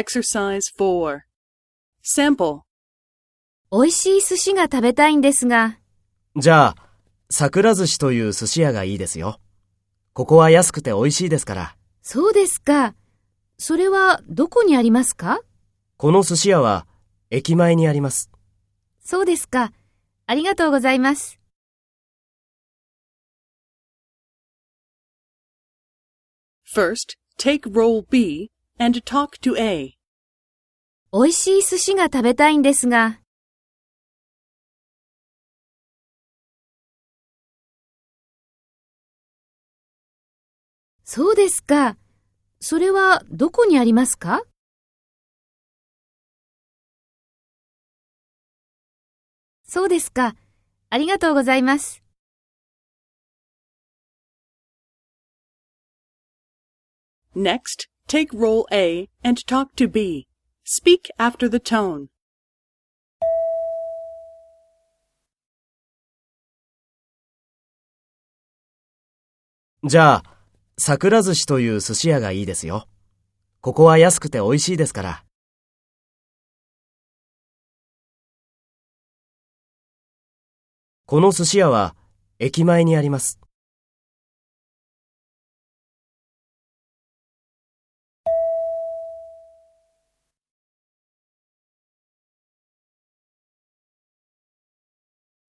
Exercise 4. Sample. 美味しい寿司が食べたいんですが、じゃあ、桜寿司という寿司屋がいいですよ。ここは安くて美味しいですから。そうですか。それはどこにありますか？この寿司屋は駅前にあります。そうですか。ありがとうございます。First, take role B and talk to A. 美味しい寿司が食べたいんですが、そうですか。それはどこにありますか？そうですか。ありがとうございます。Next, take role A and talk to B. Speak after the tone. じゃあ、桜寿司という寿司屋がいいですよ。ここは安くて美味しいですから。この寿司屋は駅前にあります。